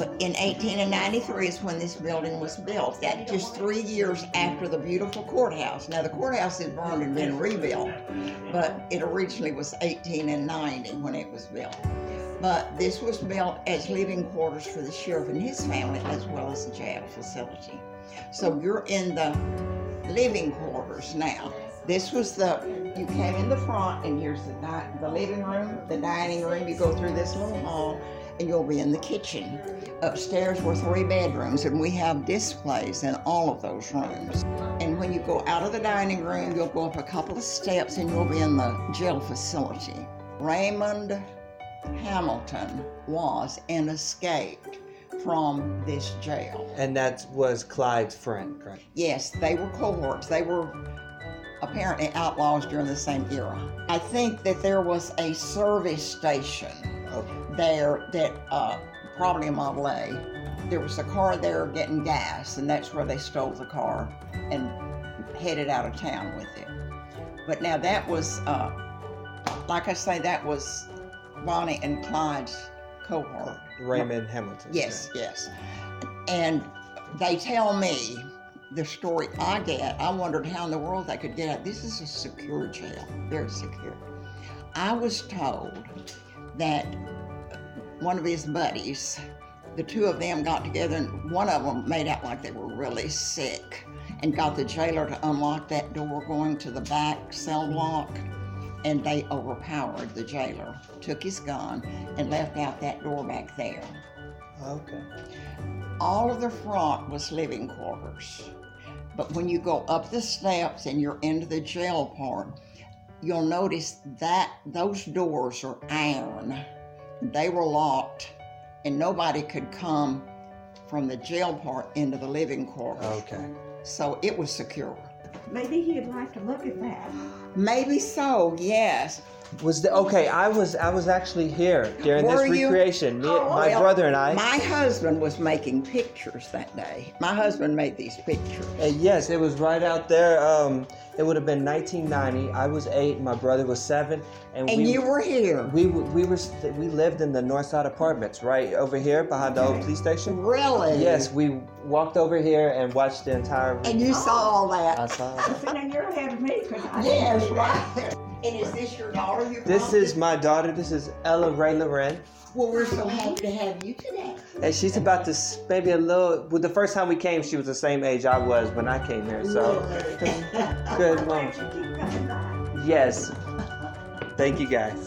In 1893 is when this building was built. That just three years after the beautiful courthouse. Now the courthouse is burned and been rebuilt, but it originally was 1890 when it was built. But this was built as living quarters for the sheriff and his family, as well as the jail facility. So you're in the living quarters now. This was the you came in the front, and here's the the living room, the dining room. You go through this little hall, and you'll be in the kitchen. Upstairs were three bedrooms, and we have displays in all of those rooms. And when you go out of the dining room, you'll go up a couple of steps, and you'll be in the jail facility. Raymond Hamilton was and escaped from this jail. And that was Clyde's friend, correct? Yes, they were cohorts. They were apparently outlaws during the same era. I think that there was a service station there that uh, probably a Model A. There was a car there getting gas, and that's where they stole the car and headed out of town with it. But now that was, uh, like I say, that was Bonnie and Clyde's cohort. Raymond Hamilton. Yes, yes. And they tell me the story I get. I wondered how in the world they could get out. This is a secure jail, very secure. I was told that one of his buddies, the two of them got together, and one of them made out like they were really sick and got the jailer to unlock that door going to the back cell block. And they overpowered the jailer, took his gun, and left out that door back there. Okay. All of the front was living quarters. But when you go up the steps and you're into the jail part, you'll notice that those doors are iron. They were locked, and nobody could come from the jail part into the living quarters. Okay. So it was secure. Maybe he'd like to look at that. Maybe so, yes. Was the okay? I was I was actually here during Were this you? recreation. Me, Oh, my well, brother and I. My husband was making pictures that day. My husband made these pictures. Uh, yes, it was right out there. Um, it would have been 1990. I was eight. My brother was seven, and, And we you were here. we w- we were we lived in the North Side Apartments, right over here behind the old police station. Really? Yes, we walked over here and watched the entire. And you saw all that. I saw. See, now you're ahead of me, because I Yes, right. And is this your daughter you This is my daughter. This is Ella Ray Loren. Well, we're so happy to have you today. And she's about to maybe a little. Well, the first time we came, she was the same age I was when I came here. So, good mom. you keep coming by. Yes. Thank you guys.